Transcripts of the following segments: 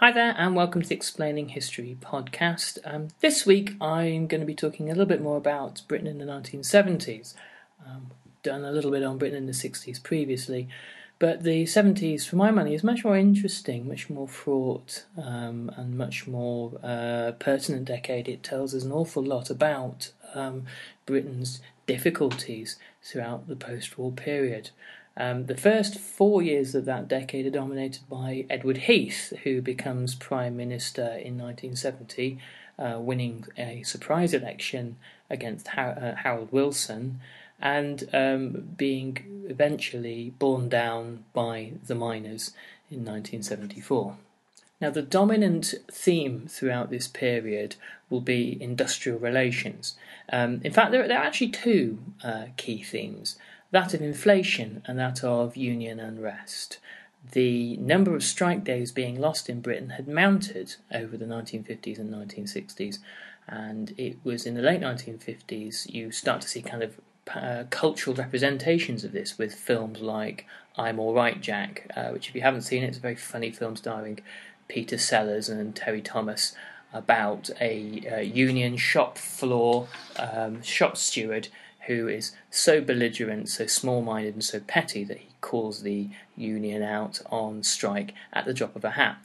Hi there and welcome to the Explaining History podcast. Um, this week I'm going to be talking a little bit more about Britain in the 1970s. Um, done a little bit on Britain in the 60s previously. But the 70s, for my money, is much more interesting, much more fraught, um, and much more uh, pertinent decade. It tells us an awful lot about um, Britain's difficulties throughout the post war period. Um, the first four years of that decade are dominated by Edward Heath, who becomes Prime Minister in 1970, uh, winning a surprise election against uh, Harold Wilson and um, being eventually borne down by the miners in 1974. Now, the dominant theme throughout this period will be industrial relations. Um, in fact, there, there, are actually two uh, key themes that of inflation and that of union unrest. The number of strike days being lost in Britain had mounted over the 1950s and 1960s, and it was in the late 1950s you start to see kind of uh, cultural representations of this with films like I'm Alright Jack, uh, which, if you haven't seen it, it's a very funny film starring Peter Sellers and Terry Thomas about a uh, union shop floor um, shop steward who is so belligerent, so small minded, and so petty that he calls the union out on strike at the drop of a hat.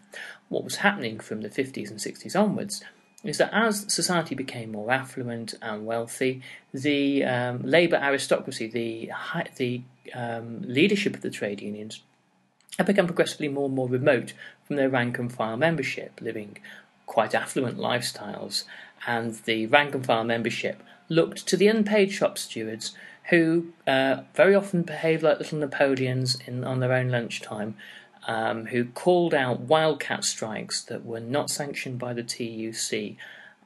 What was happening from the 50s and 60s onwards is that as society became more affluent and wealthy, the um, labour aristocracy, the the um, leadership of the trade unions, had become progressively more and more remote from their rank and file membership, living quite affluent lifestyles, and the rank and file membership looked to the unpaid shop stewards who uh, very often behaved like little Napoleons in, on their own lunchtime um, who called out wildcat strikes that were not sanctioned by the TUC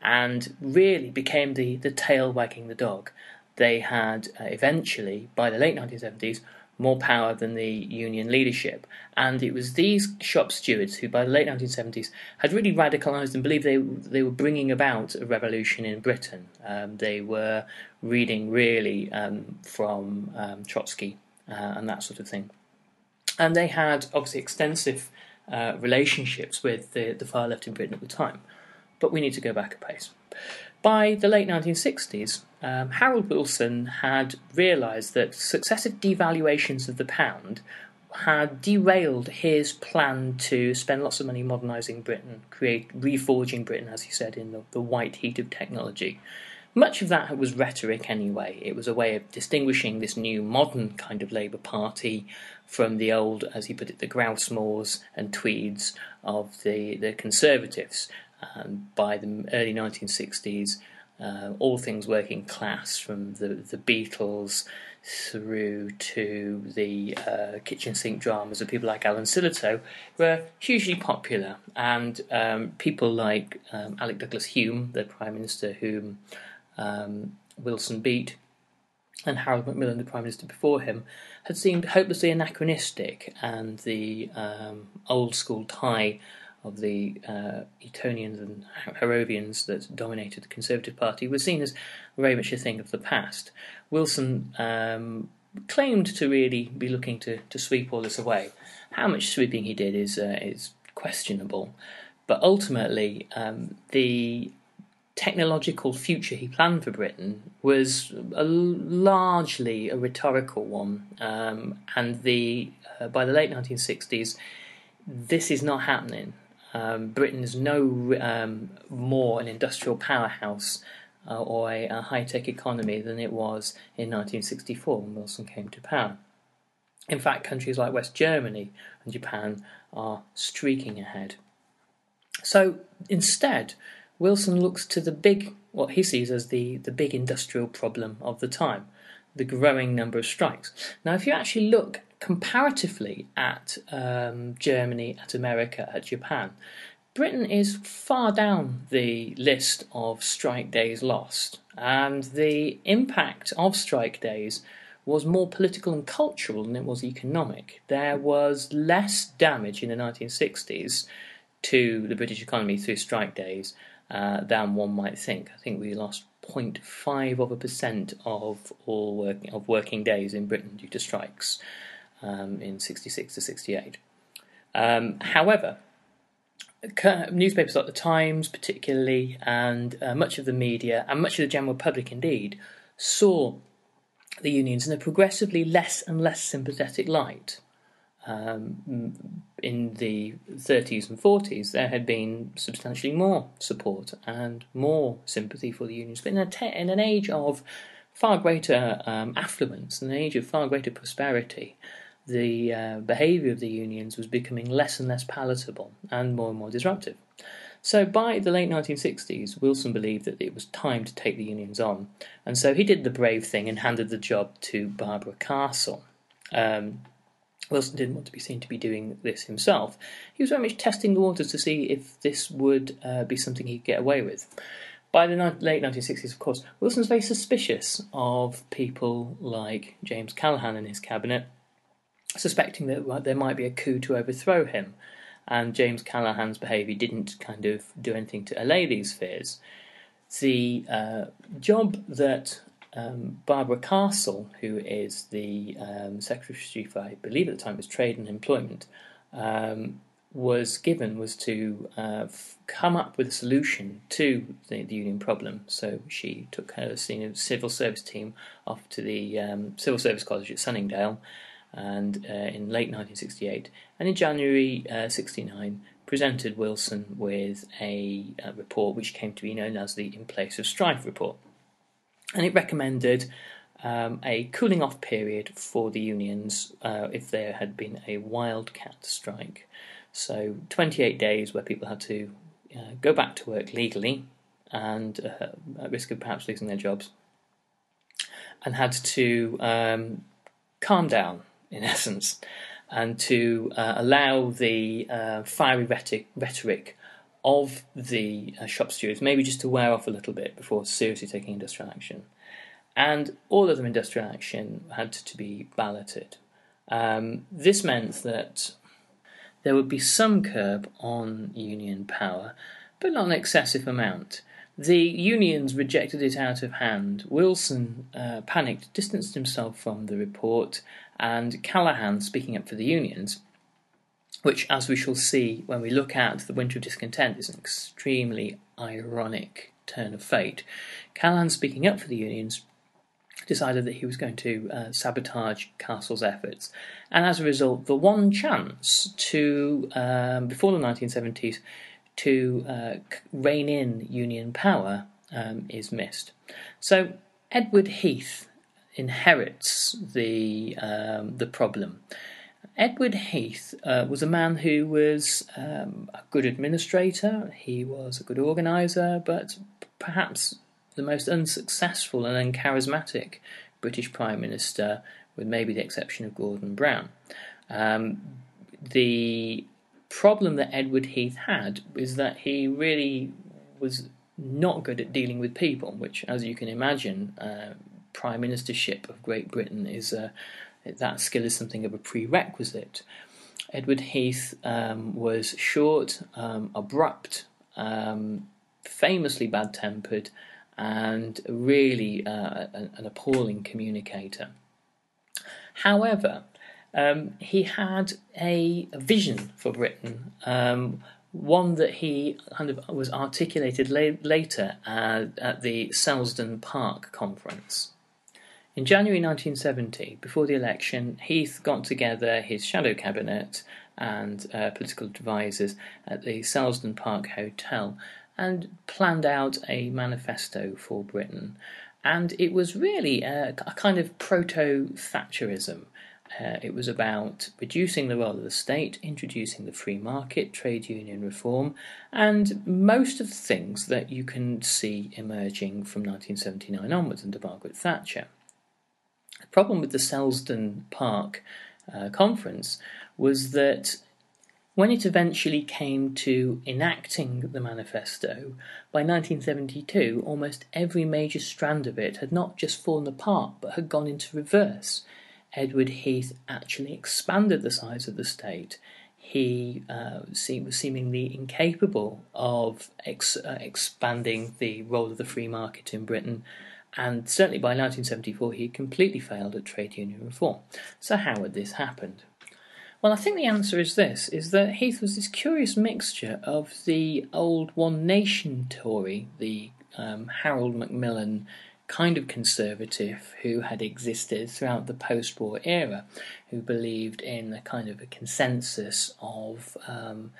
and really became the, the tail wagging the dog. They had uh, eventually, by the late 1970s, more power than the union leadership. And it was these shop stewards who, by the late 1970s, had really radicalised and believed they, they were bringing about a revolution in Britain. Um, they were reading really um, from um, Trotsky uh, and that sort of thing and they had obviously extensive uh, relationships with the, the far left in Britain at the time. But we need to go back a pace. By the late 1960s, um, Harold Wilson had realised that successive devaluations of the pound had derailed his plan to spend lots of money modernising Britain, create reforging Britain, as he said, in the, the white heat of technology. Much of that was rhetoric anyway. It was a way of distinguishing this new modern kind of Labour Party from the old, as he put it, the grouse moors and Tweeds of the, the Conservatives. Um, by the early 1960s, uh, all things working class, from the, the Beatles through to the uh, kitchen sink dramas of people like Alan Sillitoe, were hugely popular. And um, people like um, Alec Douglas Home, the Prime Minister whom um, Wilson beat, and Harold Macmillan, the Prime Minister before him, had seemed hopelessly anachronistic, and the um, old school tie of the uh, Etonians and Harrovians that dominated the Conservative Party was seen as very much a thing of the past. Wilson um, claimed to really be looking to, to sweep all this away. How much sweeping he did is uh, is questionable, but ultimately um, the technological future he planned for Britain was a, largely a rhetorical one, um, and the uh, by the late 1960s, this is not happening. Um, Britain is no um, more an industrial powerhouse uh, or a, a high tech economy than it was in 1964 when Wilson came to power. In fact, countries like West Germany and Japan are streaking ahead. So instead, Wilson looks to the big, what he sees as the, the big industrial problem of the time, the growing number of strikes. Now, if you actually look comparatively at um, Germany, at America, at Japan, Britain is far down the list of strike days lost, and the impact of strike days was more political and cultural than it was economic. There was less damage in the 1960s to the British economy through strike days uh, than one might think. I think we lost 0.5 of a percent of all working of working days in Britain due to strikes um, in 66 to 68. Um, however, newspapers like the Times, particularly, and uh, much of the media, and much of the general public indeed, saw the unions in a progressively less and less sympathetic light. Um, in the 30s and 40s, there had been substantially more support and more sympathy for the unions. But in, te- in an age of far greater um, affluence, in an age of far greater prosperity, the uh, behaviour of the unions was becoming less and less palatable and more and more disruptive. So by the late 1960s, Wilson believed that it was time to take the unions on, and so he did the brave thing and handed the job to Barbara Castle. Um, Wilson didn't want to be seen to be doing this himself. He was very much testing the waters to see if this would uh, be something he'd get away with. By the ni- late 1960s, of course, Wilson's very suspicious of people like James Callaghan and his cabinet, suspecting that there might be a coup to overthrow him. And James Callaghan's behaviour didn't kind of do anything to allay these fears. The uh, job that um, Barbara Castle, who is the um, Secretary of I believe at the time was Trade and Employment, um, was given was to uh, f- come up with a solution to the, the, union problem. So she took her senior civil service team off to the um, Civil Service College at Sunningdale and uh, in late 1968, and in January uh, 69 presented Wilson with a, a, report which came to be known as the In Place of Strife report, and it recommended um, a cooling off period for the unions uh, if there had been a wildcat strike. So 28 days where people had to uh, go back to work legally and uh, at risk of perhaps losing their jobs, and had to um, calm down in essence, and to uh, allow the uh, fiery rhetoric, of the uh, shop stewards maybe just to wear off a little bit before seriously taking industrial action. And all of other industrial action had to be balloted. Um, this meant that there would be some curb on union power, but not an excessive amount. The unions rejected it out of hand. Wilson uh, panicked, distanced himself from the report, and Callaghan, speaking up for the unions, which, as we shall see when we look at the Winter of Discontent, is an extremely ironic turn of fate. Callaghan, speaking up for the unions, decided that he was going to uh, sabotage Castle's efforts, and as a result, the one chance to, um, before the 1970s, to uh, rein in Union power um, is missed. So Edward Heath inherits the um, the problem. Edward Heath uh, was a man who was um, a good administrator. He was a good organizer, but perhaps the most unsuccessful and uncharismatic British Prime Minister, with maybe the exception of Gordon Brown. Um, the problem that Edward Heath had is that he really was not good at dealing with people, which, as you can imagine, uh, prime ministership of Great Britain is uh, that skill is something of a prerequisite. Edward Heath um, was short, um, abrupt, um, famously bad tempered, and really uh, an, appalling communicator. However, um, he had a, a, vision for Britain, um, one that he kind of was articulated la- later at the Selsdon Park conference. In January 1970, before the election, Heath got together his shadow cabinet and uh, political advisers at the Selsdon Park Hotel and planned out a manifesto for Britain. And it was really a, a kind of proto Thatcherism. Uh, it was about reducing the role of the state, introducing the free market, trade union reform, and most of the things that you can see emerging from 1979 onwards under Margaret Thatcher. The problem with the Selsdon Park uh, conference was that when it eventually came to enacting the manifesto, by 1972 almost every major strand of it had not just fallen apart but had gone into reverse. Edward Heath actually expanded the size of the state. He uh, was seemingly incapable of ex- uh, expanding the role of the free market in Britain, and certainly by 1974 he had completely failed at trade union reform. So, how had this happened? Well, I think the answer is this: is that Heath was this curious mixture of the old One Nation Tory, the um, Harold Macmillan kind of conservative who had existed throughout the post war era, who believed in a kind of a consensus of um,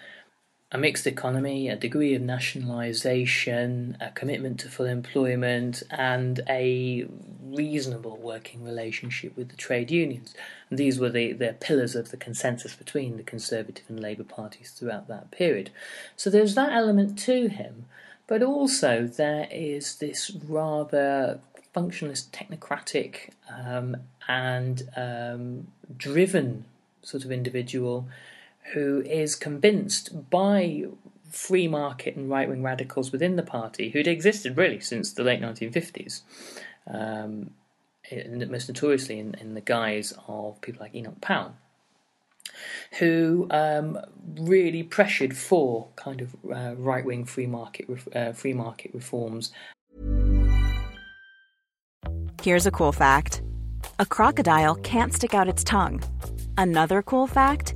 a mixed economy, a degree of nationalisation, a commitment to full employment, and a reasonable working relationship with the trade unions. And these were the, the pillars of the consensus between the Conservative and Labour parties throughout that period. So there's that element to him. But also, there is this rather functionalist, technocratic, um, and um, driven sort of individual who is convinced by free market and right wing radicals within the party, who'd existed really since the late 1950s, um, most notoriously in, in the guise of people like Enoch Powell who um, really pressured for kind of uh, right wing free market uh, free market reforms. Here's a cool fact: a crocodile can't stick out its tongue. Another cool fact: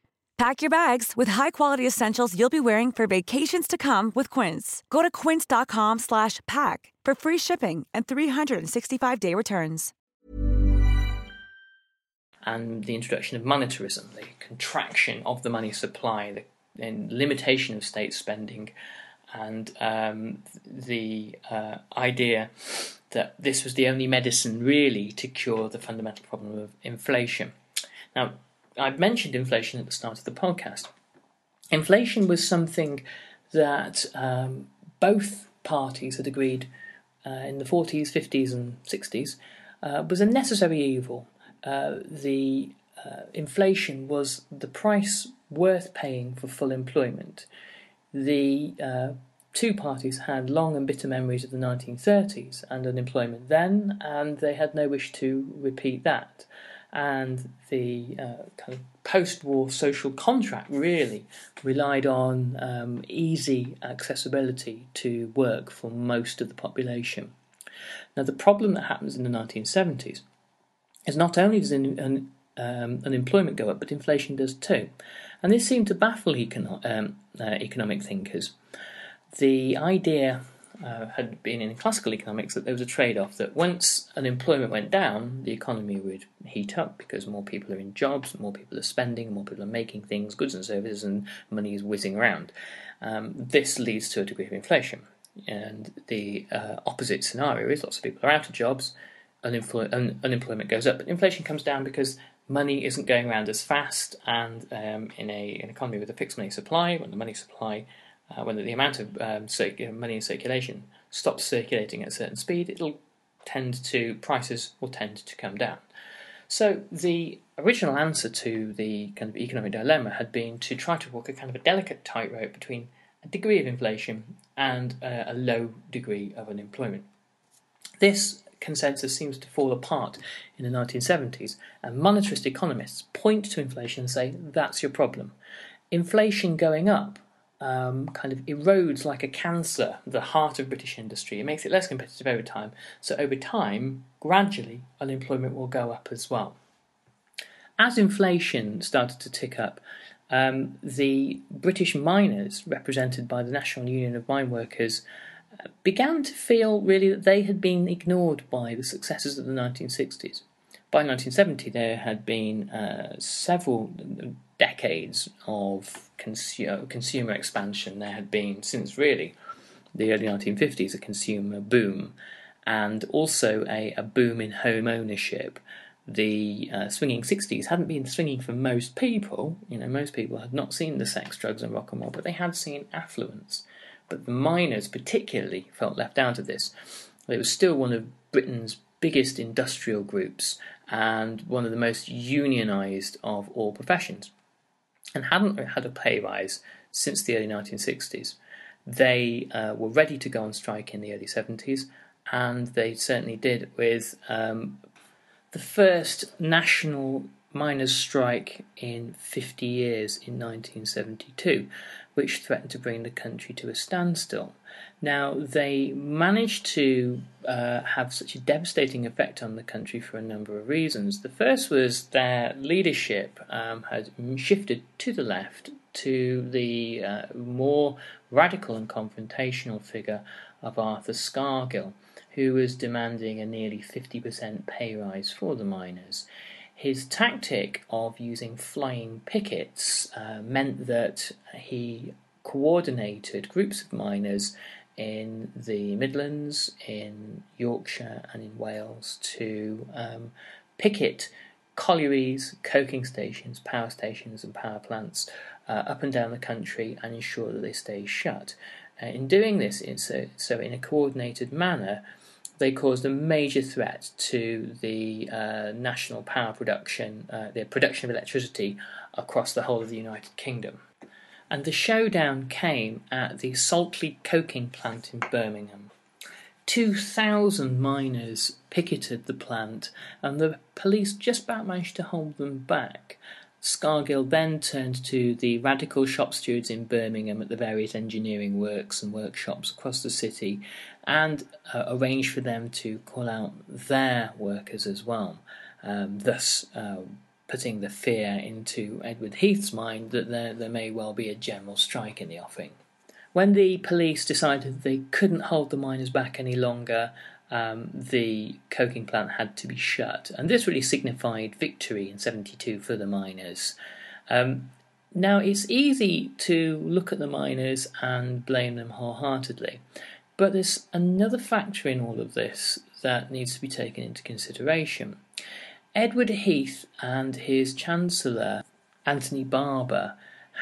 Pack your bags with high-quality essentials you'll be wearing for vacations to come with Quince. Go to quince.com slash pack for free shipping and 365-day returns. And the introduction of monetarism, the contraction of the money supply, the and limitation of state spending, and um, the uh, idea that this was the only medicine really to cure the fundamental problem of inflation. Now, I've mentioned inflation at the start of the podcast. Inflation was something that um, both parties had agreed uh, in the 40s, 50s, and 60s uh, was a necessary evil. Uh, the uh, inflation was the price worth paying for full employment. The uh, two parties had long and bitter memories of the 1930s and unemployment then, and they had no wish to repeat that. And the uh, kind of post war social contract really relied on um, easy accessibility to work for most of the population. Now, the problem that happens in the 1970s is not only does an, an um, unemployment go up, but inflation does too. And this seemed to baffle econo- um, uh, economic thinkers. The idea uh, had been in classical economics that there was a trade off that once unemployment went down, the economy would heat up because more people are in jobs, more people are spending, more people are making things, goods and services, and money is whizzing around. Um, this leads to a degree of inflation. And the uh, opposite scenario is lots of people are out of jobs, un- unemployment goes up, but inflation comes down because money isn't going around as fast. And um, in a, an economy with a fixed money supply, when the money supply uh, when the amount of um, money in circulation stops circulating at a certain speed, it'll tend to prices will tend to come down. So the original answer to the kind of economic dilemma had been to try to walk a kind of a delicate tightrope between a degree of inflation and uh, a low degree of unemployment. This consensus seems to fall apart in the 1970s, and monetarist economists point to inflation and say that's your problem. Inflation going up um, kind of erodes like a cancer the heart of British industry. It makes it less competitive over time. So, over time, gradually, unemployment will go up as well. As inflation started to tick up, um, the British miners, represented by the National Union of Mine Workers, uh, began to feel really that they had been ignored by the successes of the 1960s. By 1970, there had been uh, several decades of consu- consumer expansion. There had been, since really the early 1950s, a consumer boom and also a, a boom in home ownership. The uh, swinging 60s hadn't been swinging for most people. You know, most people had not seen the sex, drugs, and rock and roll, but they had seen affluence. But the miners, particularly, felt left out of this. It was still one of Britain's biggest industrial groups and one of the most unionised of all professions and hadn't had a pay rise since the early 1960s. They uh, were ready to go on strike in the early 70s, and they certainly did with um, the first national miners' strike in 50 years in 1972, which threatened to bring the country to a standstill. Now, they managed to uh, have such a devastating effect on the country for a number of reasons. The first was their leadership um, had shifted to the left to the uh, more radical and confrontational figure of Arthur Scargill, who was demanding a nearly 50% pay rise for the miners. His tactic of using flying pickets uh, meant that he coordinated groups of miners in the Midlands, in Yorkshire, and in Wales to um, picket collieries, coking stations, power stations, and power plants uh, up and down the country and ensure that they stay shut. Uh, in doing this, a, so in a coordinated manner, they caused a major threat to the uh, national power production, uh, the production of electricity across the whole of the United Kingdom and the showdown came at the Saltley coking plant in Birmingham. 2,000 miners picketed the plant, and the police just about managed to hold them back. Scargill then turned to the radical shop stewards in Birmingham at the various engineering works and workshops across the city and uh, arranged for them to call out their workers as well, um, thus uh, putting the fear into Edward Heath's mind that there, there may well be a general strike in the offing. When the police decided they couldn't hold the miners back any longer, um, the coking plant had to be shut, and this really signified victory in 72 for the miners. Um, now, it's easy to look at the miners and blame them wholeheartedly, but there's another factor in all of this that needs to be taken into consideration. Edward Heath and his Chancellor, Anthony Barber,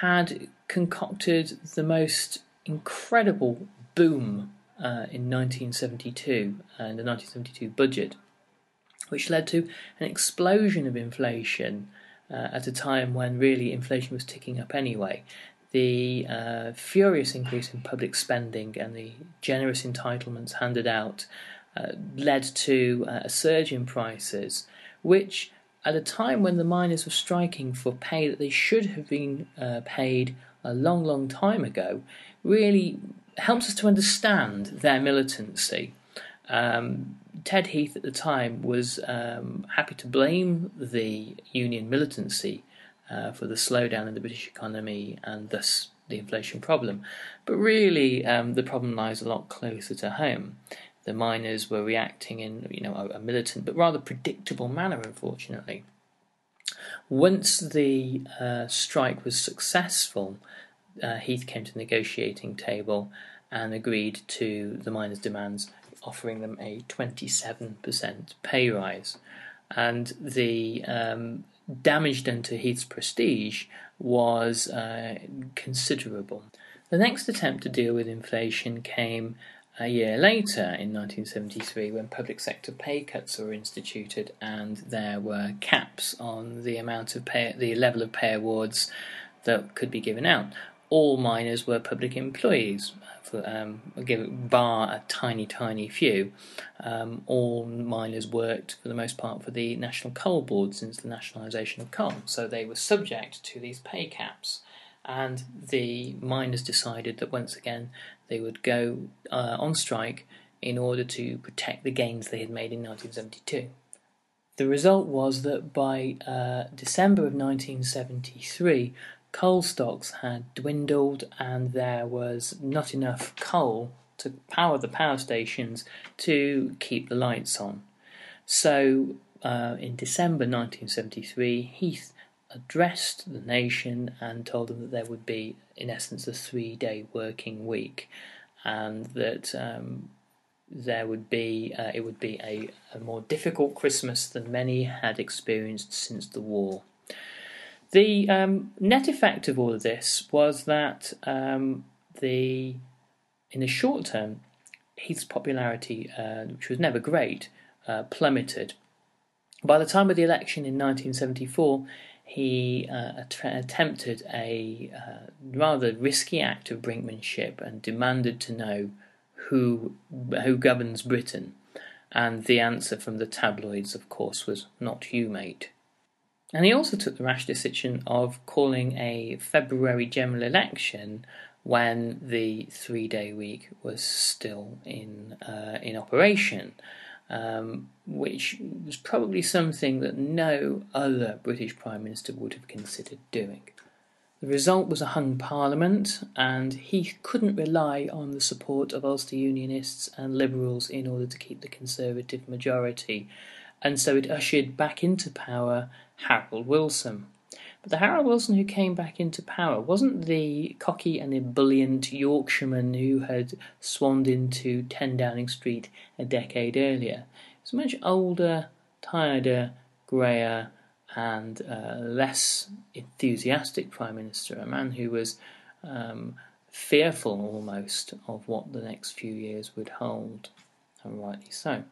had concocted the most incredible boom uh, in 1972 and the 1972 budget, which led to an explosion of inflation uh, at a time when really inflation was ticking up anyway. The uh, furious increase in public spending and the generous entitlements handed out uh, led to uh, a surge in prices which at a time when the miners were striking for pay that they should have been uh, paid a long, long time ago, really helps us to understand their militancy. Um, Ted Heath at the time was um, happy to blame the union militancy uh, for the slowdown in the British economy and thus the inflation problem. But really, um, the problem lies a lot closer to home. The miners were reacting in, you know, a, militant but rather predictable manner, unfortunately. Once the uh, strike was successful, uh, Heath came to the negotiating table and agreed to the miners' demands, offering them a 27% pay rise. And the um, damage done to Heath's prestige was uh, considerable. The next attempt to deal with inflation came a year later in 1973 when public sector pay cuts were instituted and there were caps on the amount of pay, the level of pay awards that could be given out. All miners were public employees, for, um, bar a tiny, tiny few. Um, all miners worked for the most part for the National Coal Board since the nationalisation of coal, so they were subject to these pay caps. And the miners decided that once again they would go uh, on strike in order to protect the gains they had made in 1972. The result was that by uh, December of 1973, coal stocks had dwindled and there was not enough coal to power the power stations to keep the lights on. So, uh, in December 1973, Heath addressed the nation and told them that there would be, in essence, a three day working week and that um, there would be uh, it would be a, a more difficult Christmas than many had experienced since the war. The um, net effect of all of this was that um, the in the short term, Heath's popularity, uh, which was never great, uh, plummeted. By the time of the election in 1974, he uh, attempted a uh, rather risky act of brinkmanship and demanded to know who who governs Britain. And the answer from the tabloids, of course, was not you, mate. And he also took the rash decision of calling a February general election when the three day week was still in uh, in operation um, which was probably something that no other British Prime Minister would have considered doing. The result was a hung parliament, and he couldn't rely on the support of Ulster Unionists and Liberals in order to keep the Conservative majority, and so it ushered back into power Harold Wilson. But the Harold Wilson who came back into power wasn't the cocky and ebullient Yorkshireman who had swanned into 10 Downing Street a decade earlier. He was a much older, tireder, greyer, and uh, less enthusiastic Prime Minister, a man who was um, fearful almost of what the next few years would hold, and rightly so.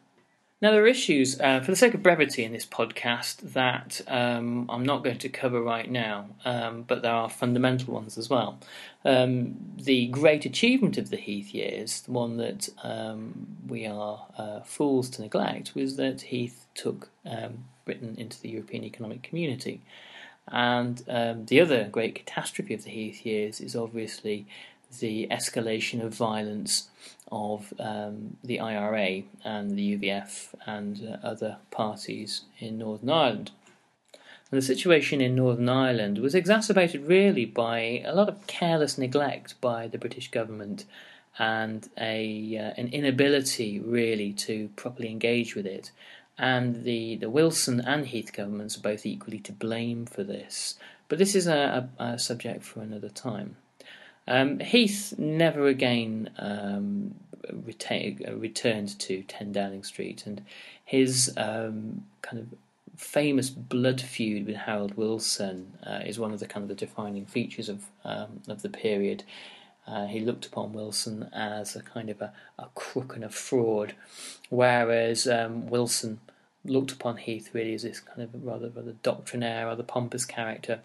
Now, there are issues, uh, for the sake of brevity in this podcast, that um, I'm not going to cover right now, um, but there are fundamental ones as well. Um, the great achievement of the Heath years, the one that um, we are uh, fools to neglect, was that Heath took um, Britain into the European Economic Community. And um, the other great catastrophe of the Heath years is obviously the escalation of violence of um, the IRA and the UVF and uh, other parties in Northern Ireland. And the situation in Northern Ireland was exacerbated really by a lot of careless neglect by the British government and a uh, an inability really to properly engage with it. And the, the Wilson and Heath governments are both equally to blame for this. But this is a, a, a subject for another time. Um, Heath never again um, reta- returned to 10 Downing Street, and his um, kind of famous blood feud with Harold Wilson uh, is one of the kind of the defining features of um, of the period. Uh, he looked upon Wilson as a kind of a, a crook and a fraud, whereas um, Wilson looked upon Heath really as this kind of rather rather doctrinaire, rather pompous character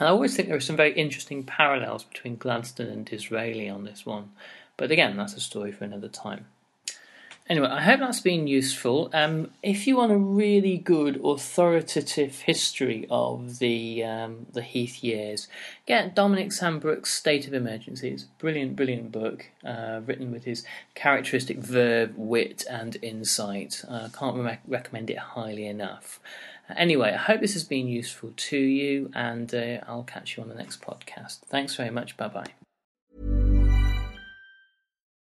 I always think there are some very interesting parallels between Gladstone and Disraeli on this one. But again, that's a story for another time. Anyway, I hope that's been useful. Um, if you want a really good authoritative history of the um, the Heath years, get Dominic Sandbrook's State of Emergency. It's a brilliant, brilliant book uh, written with his characteristic verve, wit, and insight. I uh, can't re- recommend it highly enough. Anyway, I hope this has been useful to you, and uh, I'll catch you on the next podcast. Thanks very much. Bye bye.